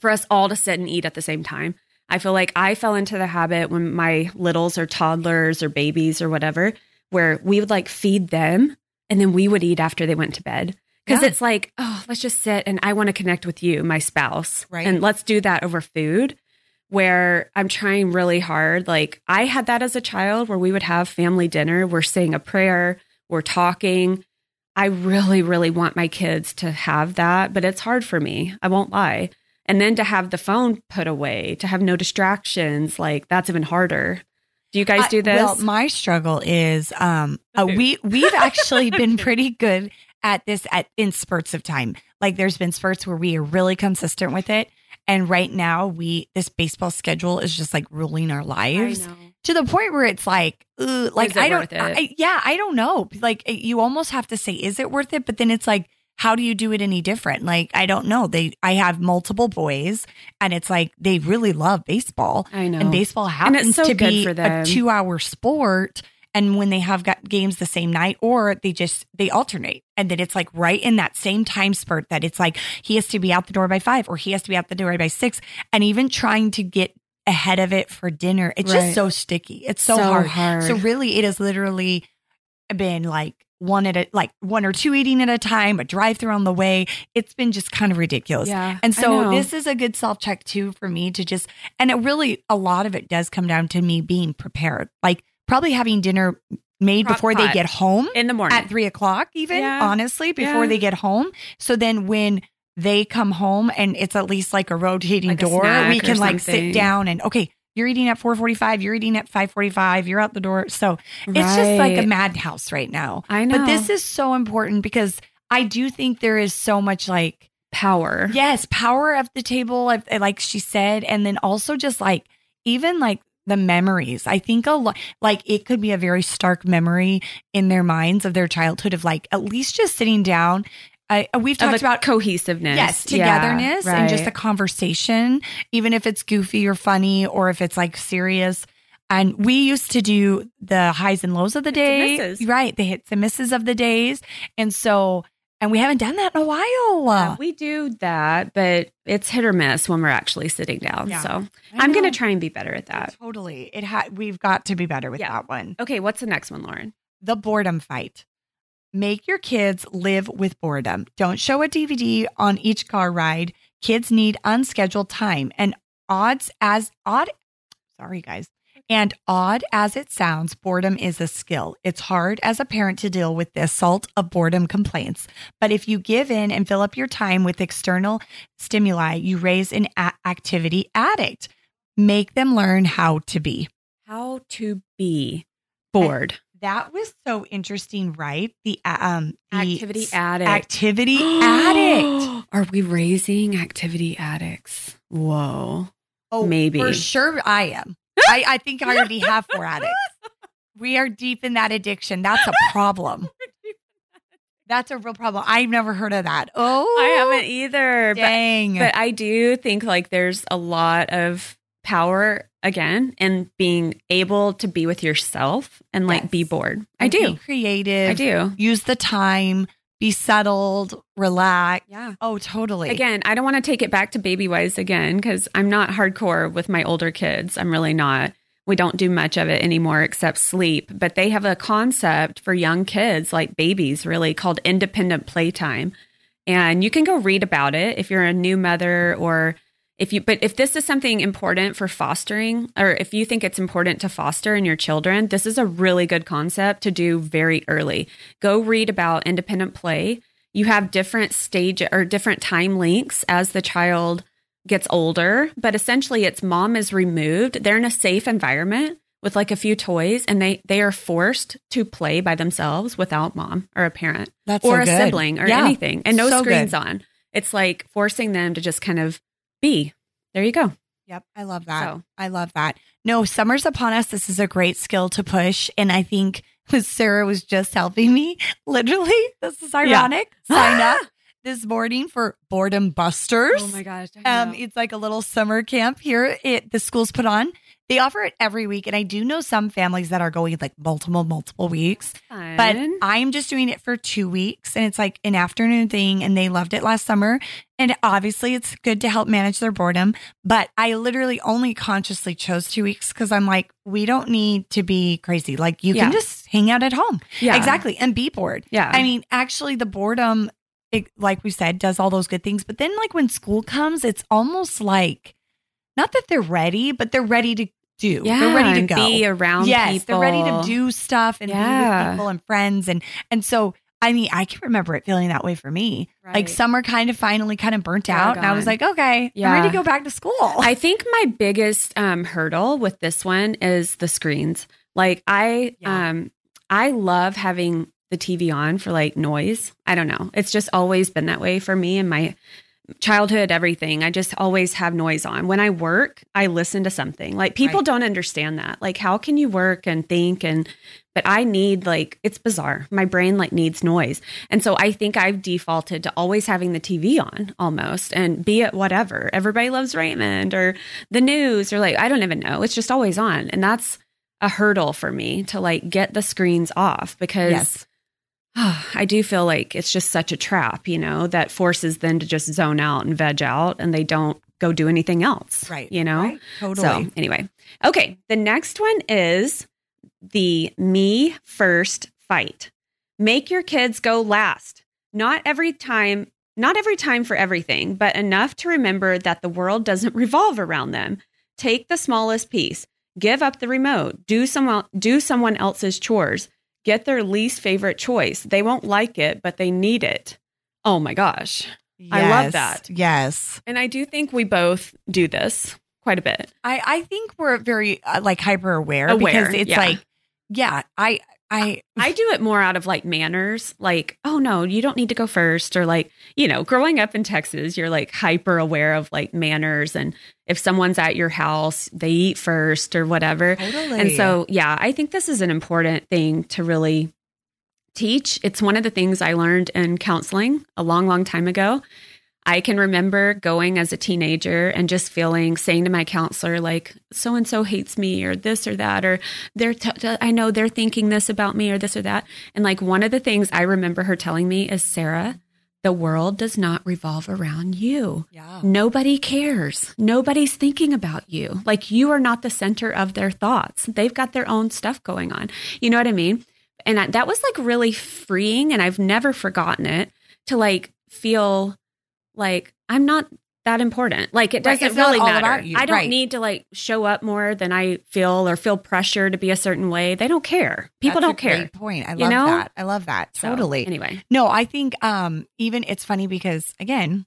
for us all to sit and eat at the same time. I feel like I fell into the habit when my littles or toddlers or babies or whatever, where we would like feed them and then we would eat after they went to bed. Because Yeah. it's like, oh, let's just sit and I want to connect with you, my spouse. Right. And let's do that over food where I'm trying really hard. Like I had that as a child where we would have family dinner, we're saying a prayer, we're talking. I really, really want my kids to have that, but it's hard for me. I won't lie. And then to have the phone put away, to have no distractions, like that's even harder. Do you guys do this? Well, my struggle is um uh, we we've actually been pretty good at this at in spurts of time. Like there's been spurts where we are really consistent with it. And right now we this baseball schedule is just like ruling our lives to the point where it's like, uh, like Is it I don't, worth it? I, yeah, I don't know. Like you almost have to say, is it worth it? But then it's like, how do you do it any different? Like I don't know. They, I have multiple boys, and it's like they really love baseball, I know. and baseball And happens so to be a two-hour sport. And when they have got games the same night, or they just they alternate, and then it's like right in that same time spurt that it's like he has to be out the door by five, or he has to be out the door by six, and even trying to get ahead of it for dinner, it's Right. just so sticky. It's so, So hard. hard. So really, it has literally been like one at a like one or two eating at a time, a drive through on the way. It's been just kind of ridiculous. Yeah. And so this is a good self check too for me to just, and it really, a lot of it does come down to me being prepared. Like probably having dinner made before they get home in the morning. at three o'clock, even Yeah. honestly, before Yeah. they get home. So then when they come home and it's at least like a rotating Like door, snack we can like sit down and okay, you're eating at 445, you're eating at 545, you're out the door. So it's just like a madhouse right now. I know. But this is so important because I do think there is so much like power. Yes, power of the table, like she said, and then also just like even like the memories. I think a lot, like it could be a very stark memory in their minds of their childhood of like at least just sitting down. I, uh, we've talked about cohesiveness. Yes, Yeah, togetherness and just a conversation, even if it's goofy or funny or if it's like serious. And we used to do the highs and lows of the day, misses. right? The hits and misses of the days. And so, and we haven't done that in a while. Yeah, we do that, but it's hit or miss when we're actually sitting down. Yeah. So I'm going to try and be better at that. Totally. It ha- we've got to be better with that one. Okay, what's the next one, Lauren? The boredom fight. Make your kids live with boredom. Don't show a DVD on each car ride. Kids need unscheduled time and odds as odd sorry guys. And odd as it sounds, boredom is a skill. It's hard as a parent to deal with the assault of boredom complaints. But if you give in and fill up your time with external stimuli, you raise an a- activity addict. Make them learn how to be. How to be bored. That was so interesting, right? The um the Activity addict. Activity addict. Are we raising activity addicts? Whoa. Oh, Maybe. for sure. I am. I, I think I already have four addicts. We are deep in that addiction. That's a problem. That's a real problem. I've never heard of that. Oh, I haven't either. But, Dang. but I do think like there's a lot of power again and being able to be with yourself and like Yes. be bored. I And do. Be creative. I do. Use the time. Be settled. Relax. Yeah. Oh, totally. Again, I don't want to take it back to Babywise again because I'm not hardcore with my older kids. I'm really not. We don't do much of it anymore except sleep. But they have a concept for young kids, like babies, really called independent playtime. And you can go read about it if you're a new mother or if you, but if this is something important for fostering, or if you think it's important to foster in your children, this is a really good concept to do very early. Go read about independent play you have different stage or different time links as the child gets older but essentially it's mom is removed they're in a safe environment with like a few toys and they they are forced to play by themselves without mom or a parent That's or so a good. sibling or Yeah. anything and no So screens good. on it's like forcing them to just kind of be there you go Yep, I love that. So- I love that. No, summer's upon us. This is a great skill to push. And I think Sarah was just helping me. Literally, this is ironic. Sign up this morning for Boredom Busters. Oh my gosh Um, it's like a little summer camp here. It the school's put on. They offer it every week. And I do know some families that are going like multiple, multiple weeks. Fun. But I'm just doing it for two weeks and it's like an afternoon thing and they loved it last summer. And obviously it's good to help manage their boredom. But I literally only consciously chose two weeks because I'm like, we don't need to be crazy. Like you Yeah. can just hang out at home. yeah, Exactly. And be bored. Yeah. I mean, actually the boredom, it, like we said, does all those good things. But then like when school comes, it's almost like not that they're ready, but they're ready to do. yeah, they're ready to go be around yes, people. they're ready to do stuff and be with people and friends and and so I mean, I can remember it feeling that way for me. Like Right. summer kind of finally kind of burnt out, and I was like, okay, I'm Yeah. ready to go back to school. I think my biggest um, hurdle with this one is the screens. Like I, Yeah. um, I love having the TV on for like noise. I don't know. It's just always been that way for me and my childhood. Everything. I just always have noise on. When I work, I listen to something. Like people Right. don't understand that. Like how can you work and think and but I need like it's bizarre. My brain like needs noise. And so I think I've defaulted to always having the TV on almost and be it whatever. Everybody loves Raymond or the news or like I don't even know. It's just always on. And that's a hurdle for me to like get the screens off because yes, I do feel like it's just such a trap, you know, that forces them to just zone out and veg out and they don't go do anything else. right, You know? Right. totally. So, anyway, okay. The next one is the me first fight. Make your kids go last. Not every time, not every time for everything, but enough to remember that the world doesn't revolve around them. Take the smallest piece. Give up the remote. Do someone do someone else's chores. Get their least favorite choice. They won't like it, but they need it. Oh my gosh. I love that. Yes, And I do think we both do this quite a bit. I I think we're very uh, like hyper aware Aware, because it's yeah. like, yeah, I I I do it more out of like manners, like, oh no, you don't need to go first. Or like, you know, growing up in Texas, you're like hyper aware of like manners. And if someone's at your house, they eat first or whatever. totally And so, yeah, I think this is an important thing to really teach. It's one of the things I learned in counseling a long, long time ago. I can remember going as a teenager and just feeling, saying to my counselor, like, so and so hates me, or this or that, or they're, t- t- I know they're thinking this about me, or this or that. And like, one of the things I remember her telling me is, Sarah, the world does not revolve around you. yeah, Nobody cares. Nobody's thinking about you. Like you are not the center of their thoughts. They've got their own stuff going on. You know what I mean? And I, that was like really freeing. And I've never forgotten it to like feel like I'm not that important. Like it doesn't not really matter. I don't right. need to like show up more than I feel or feel pressure to be a certain way. They don't care. People That's don't care. Great point. I You love know? that. I love that. So, Totally. Anyway. No, I think um even it's funny because again,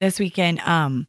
this weekend, um,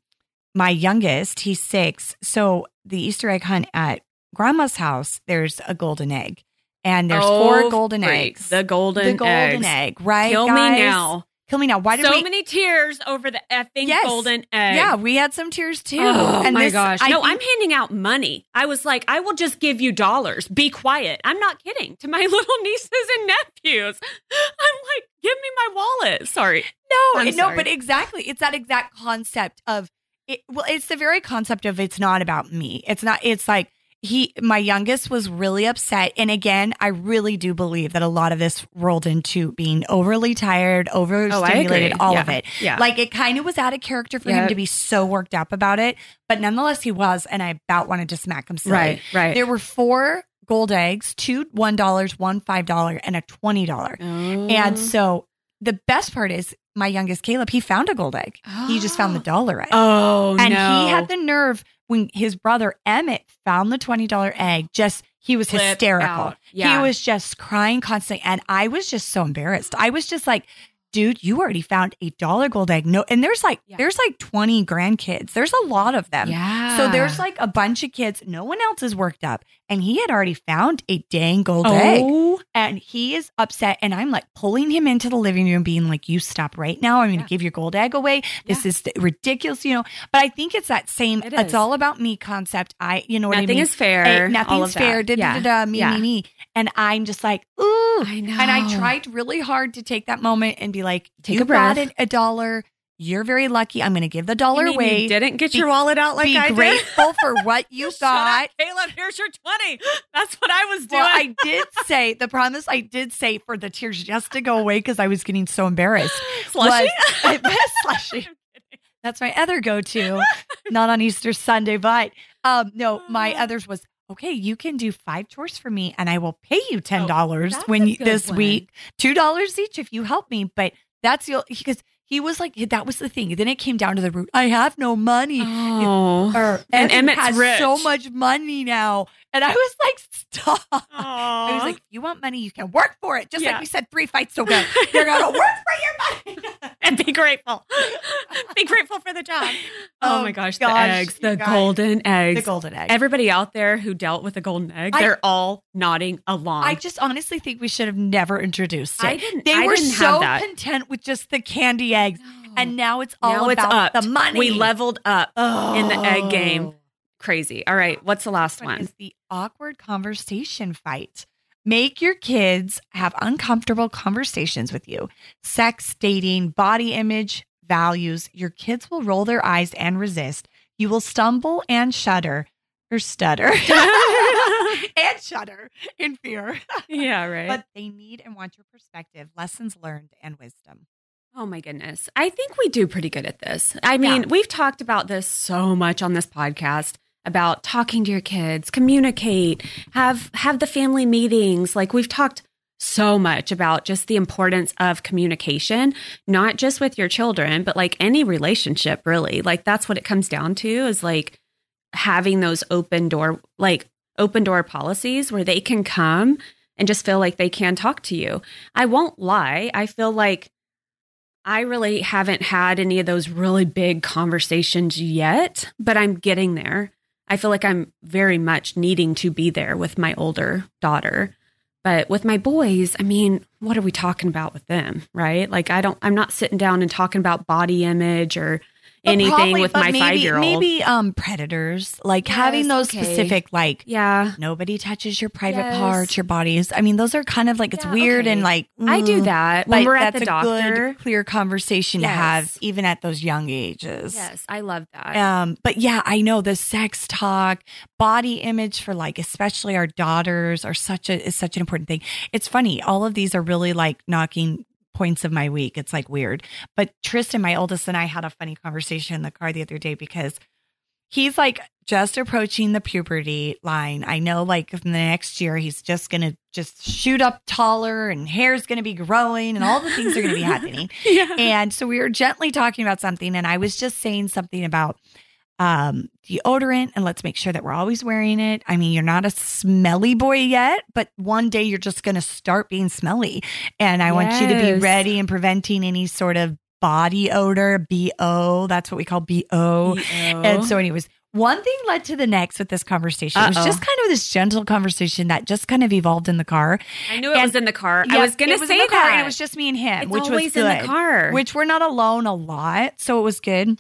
my youngest, he's six. So the Easter egg hunt at grandma's house, there's a golden egg. And there's four Oh, golden freak. eggs. The golden the golden egg, right? Kill guys? me now. Kill me now. Why did so we many tears over the effing Yes. golden egg. Yeah, we had some tears too. Oh and my this- gosh. I no, think- I'm handing out money. I was like, I will just give you dollars. Be quiet. I'm not kidding. To my little nieces and nephews. I'm like, give me my wallet. Sorry. No, I'm no, sorry. but exactly. It's that exact concept of it. Well, it's the very concept of it's not about me. It's not, it's like he, my youngest was really upset. And again, I really do believe that a lot of this rolled into being overly tired, overstimulated, oh, all of Oh, it. Yeah. Like it kind of was out of character for him to be so worked up about it. But nonetheless, he was. And I about wanted to smack him silly. right, right. There were four gold eggs, two $1, one $5, and a $20. Oh. And so the best part is my youngest Caleb, he found a gold egg. He just found the dollar egg. Oh, and no. he had the nerve when his brother Emmett found the $20 egg, just he was Flip hysterical. Yeah. He was just crying constantly. And I was just so embarrassed. I was just like, dude, you already found a dollar gold egg. No, and there's like Yeah. there's like 20 grandkids. There's a lot of them. Yeah. So there's like a bunch of kids. No one else is worked up. And he had already found a dang gold egg oh, and he is upset and i'm like pulling him into the living room being like you stop right now i'm going to Yeah. give your gold egg away this is ridiculous you know but i think it's that same It it's all about me concept i you know what nothing i mean is fair. All nothing's fair da, da, da, da, me Yeah. me me and i'm just like ooh I know. and i tried really hard to take that moment and be like Take you a breath. got a dollar you're very lucky. I'm going to give the dollar You mean away. You didn't get Be- your wallet out like Be I did. grateful for what you got. Caleb, here's your 20. That's what I was doing. Well, I did say the promise I did say for the tears just to go away because I was getting so embarrassed. Slushy? was- slushy. That's my other go-to. Not on Easter Sunday, but um, no, my others was okay. You can do five chores for me, and I will pay you oh, ten dollars that's when you, this one. week. Two dollars each if you help me. But that's the because he was like that was the thing. Then it came down to the root. I have no money. Oh. Or And Emmett has rich. so much money now, and I was like, stop. I was like, if you want money, you can work for it. Just Yeah. like we said three fights ago. You're gonna work for your money. and be grateful. be grateful for the job. Oh, Oh, my gosh, gosh, the eggs, the golden eggs. the golden egg. Everybody out there who dealt with a golden egg, I- they're all nodding along. I just honestly think we should have never introduced it. I didn't- They I were didn't so content with just the candy eggs, and now it's all now it's about up. the money. We leveled up in the egg game. Crazy. All right, what's the last One is the awkward conversation fight. Make your kids have uncomfortable conversations with you. Sex, dating, body image, values. Your kids will roll their eyes and resist. You will stumble and shudder or stutter and shudder in fear. yeah, right. But they need and want your perspective, lessons learned, and wisdom. Oh my goodness. I think we do pretty good at this. I mean, Yeah. we've talked about this so much on this podcast about talking to your kids, communicate, have have the family meetings. Like we've talked so much about just the importance of communication, not just with your children, but like any relationship really. Like that's what it comes down to is like having those open door like open door policies where they can come and just feel like they can talk to you. I won't lie. I feel like I really haven't had any of those really big conversations yet, but I'm getting there. I feel like I'm very much needing to be there with my older daughter. But with my boys, I mean, what are we talking about with them, right? Like I don't I'm not sitting down and talking about body image or anything probably- with my maybe- 5-year-old. Maybe um predators, like having those okay. specific like yeah. nobody touches your private Yes. parts, your bodies. I mean, those are kind of like it's Yeah, weird okay. and like I do mm, that when but we're at the a good, doctor. clear conversation to have even at those young ages. Yes, I love that. Um, but yeah, I know the sex talk, body image for like especially our daughters are such a is such an important thing. It's funny, all of these are really like knocking points of my week. It's like weird. But Tristan, my oldest, and I had a funny conversation in the car the other day because he's like just approaching the puberty line. I know like in the next year he's just gonna just shoot up taller and hair's gonna be growing and all the things are gonna be happening. yeah. And so we were gently talking about something, and I was just saying something about um, deodorant, and let's make sure that we're always wearing it. I mean, you're not a smelly boy yet, but one day you're just going to start being smelly. And I want you to be ready and preventing any sort of body odor, BO. That's what we call BO. And so, anyways, one thing led to the next with this conversation. It was just kind of this gentle conversation that just kind of evolved in the car. I knew it and- was in the car. I was going to say in the car, that. and it was just me and him, it's which always was good in the car. which we're not alone a lot so it was good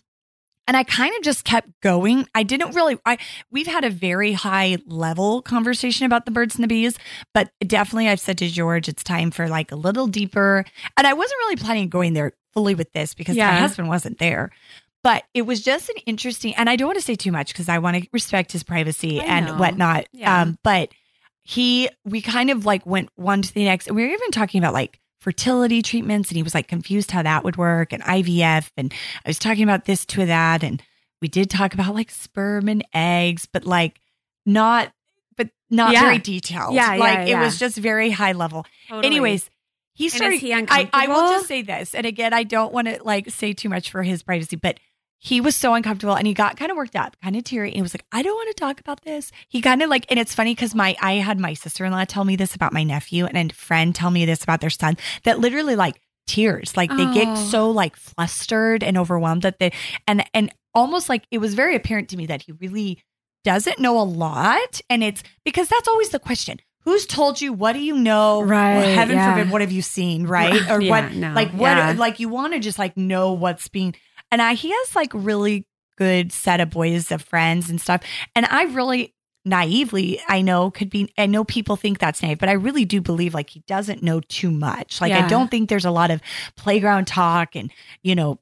and i kind of just kept going. I didn't really i we've had a very high level conversation about the birds and the bees but definitely i've said to george it's time for like a little deeper. And i wasn't really planning on going there fully with this because my husband wasn't there. But it was just an interesting and i don't want to say too much because i want to respect his privacy and whatnot. Yeah. um but he we kind of like went one to the next. We were even talking about like fertility treatments and he was like confused how that would work and IVF and I was talking about this to that and we did talk about like sperm and eggs but like not but not Yeah. very detailed Yeah, like yeah. it was just very high level Totally. anyways he started he I, I will just say this and again I don't want to like say too much for his privacy but he was so uncomfortable and he got kind of worked up, kind of teary. And he was like, I don't want to talk about this. He kind of like, and it's funny because my, I had my sister in law tell me this about my nephew and a friend tell me this about their son that literally like tears, like they get Oh. so like flustered and overwhelmed that they, and, and almost like it was very apparent to me that he really doesn't know a lot. And it's because that's always the question. Who's told you? What do you know? Right, Or heaven yeah. forbid, what have you seen? Right. Or Yeah, what, no, like what, yeah. like you want to just like know what's being, and I, he has like really good set of boys of friends and stuff. And I really naively, I know could be, I know people think that's naive, but I really do believe like he doesn't know too much. Like I don't think there's a lot of playground talk and, you know,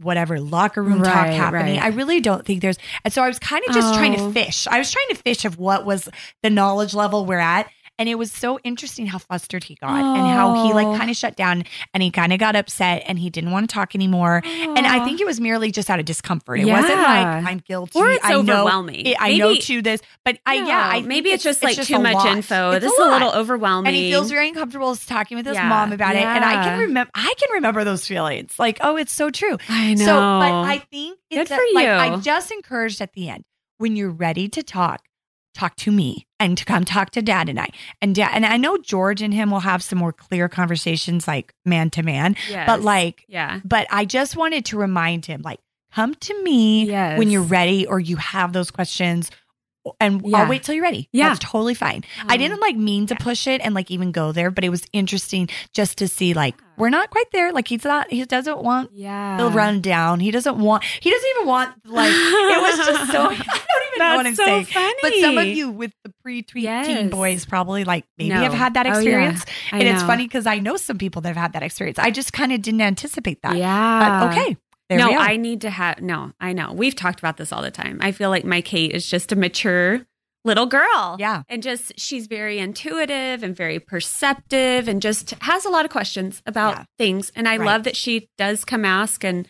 whatever locker room talk happening. right. I really don't think there's. And so I was kind of just trying to Oh. fish. I was trying to fish of what was the knowledge level we're at. And it was so interesting how flustered he got and how he like kind of shut down and he kind of got upset and he didn't want to talk anymore. And I think it was merely just out of discomfort. It wasn't like I'm guilty. Or it's I know, overwhelming. I know to this, but I yeah, I maybe it's, just like it's too much lot. info. It's this a is a little overwhelming. And he feels very uncomfortable talking with his Yeah. mom about it. And I can remember I can remember those feelings. Like, oh, it's so true. I know. So but I think Good it's a- for like I you. just encouraged at the end, when you're ready to talk, talk to me and to come talk to dad and I. And dad and I know George and him will have some more clear conversations like man to man. But like yeah. but I just wanted to remind him, like, come to me Yes. when you're ready or you have those questions. And Yeah. I'll wait till you're ready. Yeah. That's totally fine. I Oh. didn't like mean to push it and like even go there, but it was interesting just to see like we're not quite there. Like he's not he doesn't want Yeah. the run down. He doesn't want he doesn't even want like it was just so I don't even know what I'm so saying. funny. But some of you with the pre-teen Yes. boys probably like maybe No. have had that Oh, yeah. experience. And it's funny because I know some people that have had that experience. I just kind of didn't anticipate that. Yeah. But okay. There no. I need to have. No, I know. We've talked about this all the time. I feel like my Kate is just a mature little girl. Yeah. And just, she's very intuitive and very perceptive and just has a lot of questions about Yeah. things. And I Right. love that she does come ask. And,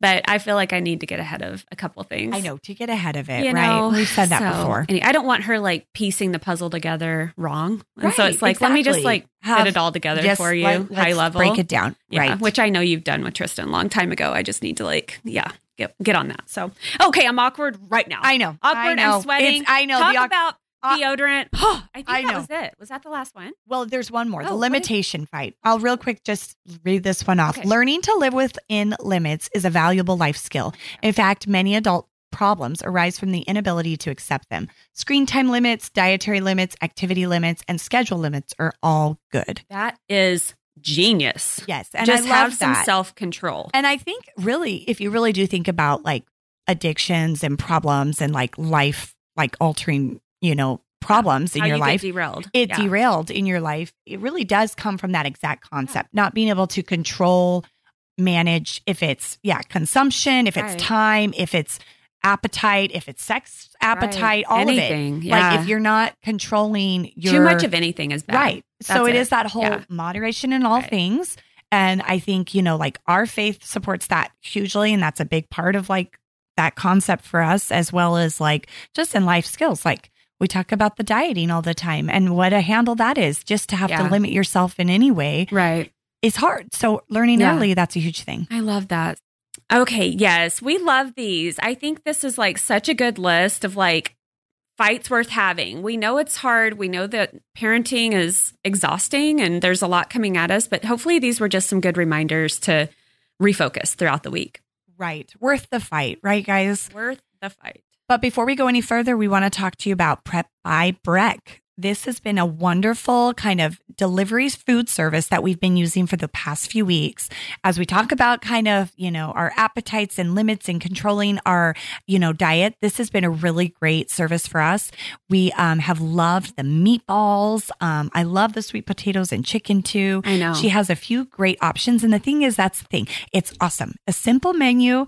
but I feel like I need to get ahead of a couple things. I know to get ahead of it, You right? know, We've said that so- before. and I don't want her like piecing the puzzle together wrong. And so it's like, let me just like Have- fit it all together for you, let- high let's level. Break it down. Yeah, right. which I know you've done with Tristan a long time ago. I just need to like, yeah, get get on that. So, okay, I'm awkward right now. I know. awkward. I know. I'm sweating. It's- I know. Talk the about uh, deodorant. I think I that know. was it. Was that the last one? Well, there's one more. Oh, the what is- limitation fight. I'll real quick just read this one off. Okay. Learning to live within limits is a valuable life skill. In fact, many adult problems arise from the inability to accept them. Screen time limits, dietary limits, activity limits, and schedule limits are all good. That is genius. Yes, and just I love have some self control. And I think really, if you really do think about like addictions and problems and like life, like altering, you know, problems in How your you life, derailed. it Yeah. derailed in your life. It really does come from that exact concept, not being able to control, manage if it's, yeah, consumption, if it's Right. time, if it's appetite, if it's sex appetite, Right. all Anything, of it. yeah. Like if you're not controlling your Too much of anything is bad. Right. so it it. is that whole Yeah. moderation in all Right. things. And I think, you know, like our faith supports that hugely. And that's a big part of like that concept for us, as well as like just in life skills. Like we talk about the dieting all the time and what a handle that is just to have Yeah. to limit yourself in any way Right. is hard. So learning Yeah. early, that's a huge thing. I love that. Okay, yes, we love these. I think this is like such a good list of like fights worth having. We know it's hard. We know that parenting is exhausting and there's a lot coming at us, but hopefully these were just some good reminders to refocus throughout the week. Right. Worth the fight, right, guys? Worth the fight. But before we go any further, we want to talk to you about Prep by Brek. This has been a wonderful kind of deliveries food service that we've been using for the past few weeks as we talk about kind of, you know, our appetites and limits and controlling our, you know, diet. This has been a really great service for us. We um, have loved the meatballs. Um, I love the sweet potatoes and chicken too. I know. She has a few great options. And the thing is, that's the thing. It's awesome. A simple menu,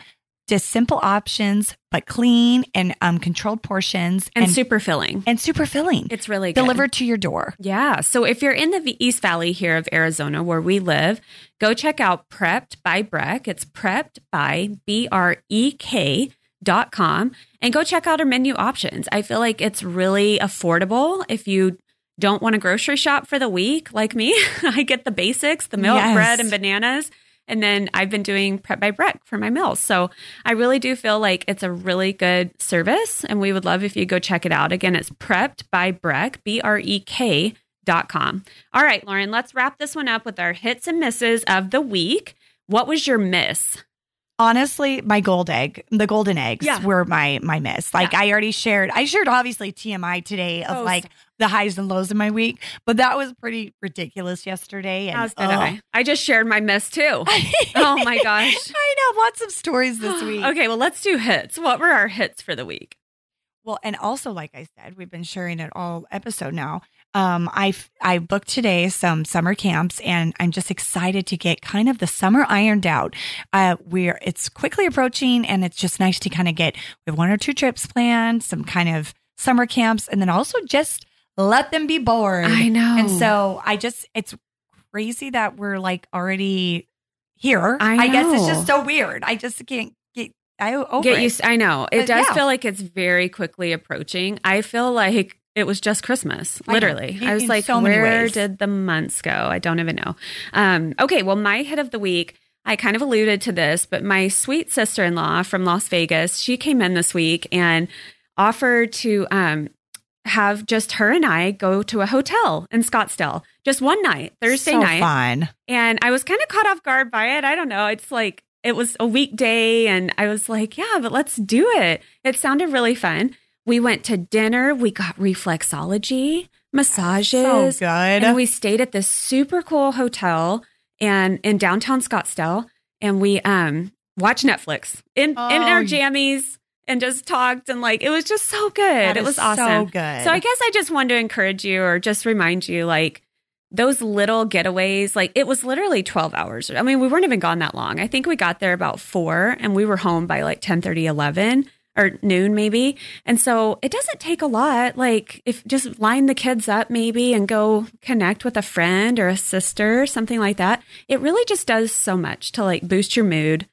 just simple options, but clean and um, controlled portions and, super filling. and super filling. It's really good. delivered to your door. Yeah. So if you're in the East Valley here of Arizona, where we live, go check out Prepped by Brek. It's prepped by B R E K dot com and go check out our menu options. I feel like it's really affordable if you don't want to grocery shop for the week like me. I get the basics, the milk, Yes. bread, and bananas. And then I've been doing Prep by Brek for my meals. So I really do feel like it's a really good service. And we would love if you go check it out. Again, it's prepped by Brek, B R E K dot com. All right, Lauren, let's wrap this one up with our hits and misses of the week. What was your miss? Honestly, my gold egg, the golden eggs Yeah. were my my miss. Like I already shared, I shared obviously TMI today of Oh, like the highs and lows of my week, but that was pretty ridiculous yesterday. And As did oh. I. I just shared my miss too. Oh my gosh. I know lots of stories this week. okay, well, let's do hits. What were our hits for the week? Well, and also, like I said, we've been sharing it all episode now. Um, I I booked today some summer camps, and I'm just excited to get kind of the summer ironed out. Uh, we're it's quickly approaching, and it's just nice to kind of get we have one or two trips planned, some kind of summer camps, and then also just let them be bored. I know. And so I just it's crazy that we're like already here. I guess it's just so weird. I just can't get I over Get it. used. I know it But does yeah. feel like it's very quickly approaching. I feel like it was just Christmas. Literally, In- I was like, so where did the months go? I don't even know. Um, okay, well, my hit of the week. I kind of alluded to this, but my sweet sister in law from Las Vegas, she came in this week and offered to um, have just her and I go to a hotel in Scottsdale, just one night, Thursday so night. fun. And I was kind of caught off guard by it. I don't know. It's like it was a weekday and I was like, yeah, but let's do it. It sounded really fun. We went to dinner. We got reflexology, massages. So good. And we stayed at this super cool hotel and in downtown Scottsdale. And we um watched Netflix in, in Oh, our jammies and just talked and like it was just so good. It was so awesome. good. So I guess I just wanted to encourage you or just remind you like those little getaways, like it was literally 12 hours. I mean, we weren't even gone that long. I think we got there about four and we were home by like 10 30, 11 or noon maybe. And so it doesn't take a lot. Like if just line the kids up maybe and go connect with a friend or a sister, or something like that. It really just does so much to like boost your mood,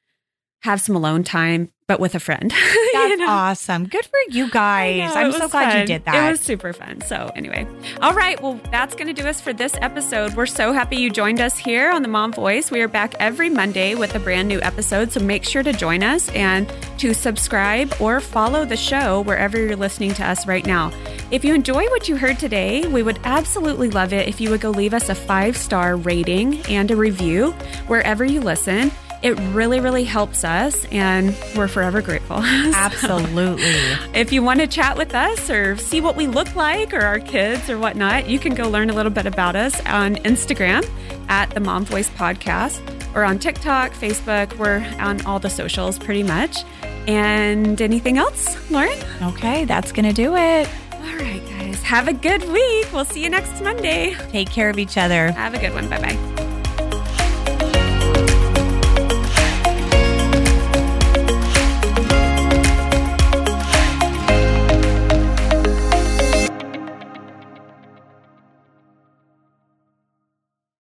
have some alone time, but with a friend. you That's know? awesome. Good for you guys. Know, I'm so glad you did that. It was super fun. So, anyway, all right. Well, that's going to do us for this episode. We're so happy you joined us here on the Mom Voice. We are back every Monday with a brand new episode. So, make sure to join us and to subscribe or follow the show wherever you're listening to us right now. If you enjoy what you heard today, we would absolutely love it if you would go leave us a five star rating and a review wherever you listen. It really, really helps us, and we're forever grateful. Absolutely. If you want to chat with us or see what we look like or our kids or whatnot, you can go learn a little bit about us on Instagram at the Mom Voice Podcast or on TikTok, Facebook. We're on all the socials pretty much. And anything else, Lauren? okay, that's going to do it. All right, guys. Have a good week. We'll see you next Monday. Take care of each other. Have a good one. Bye bye.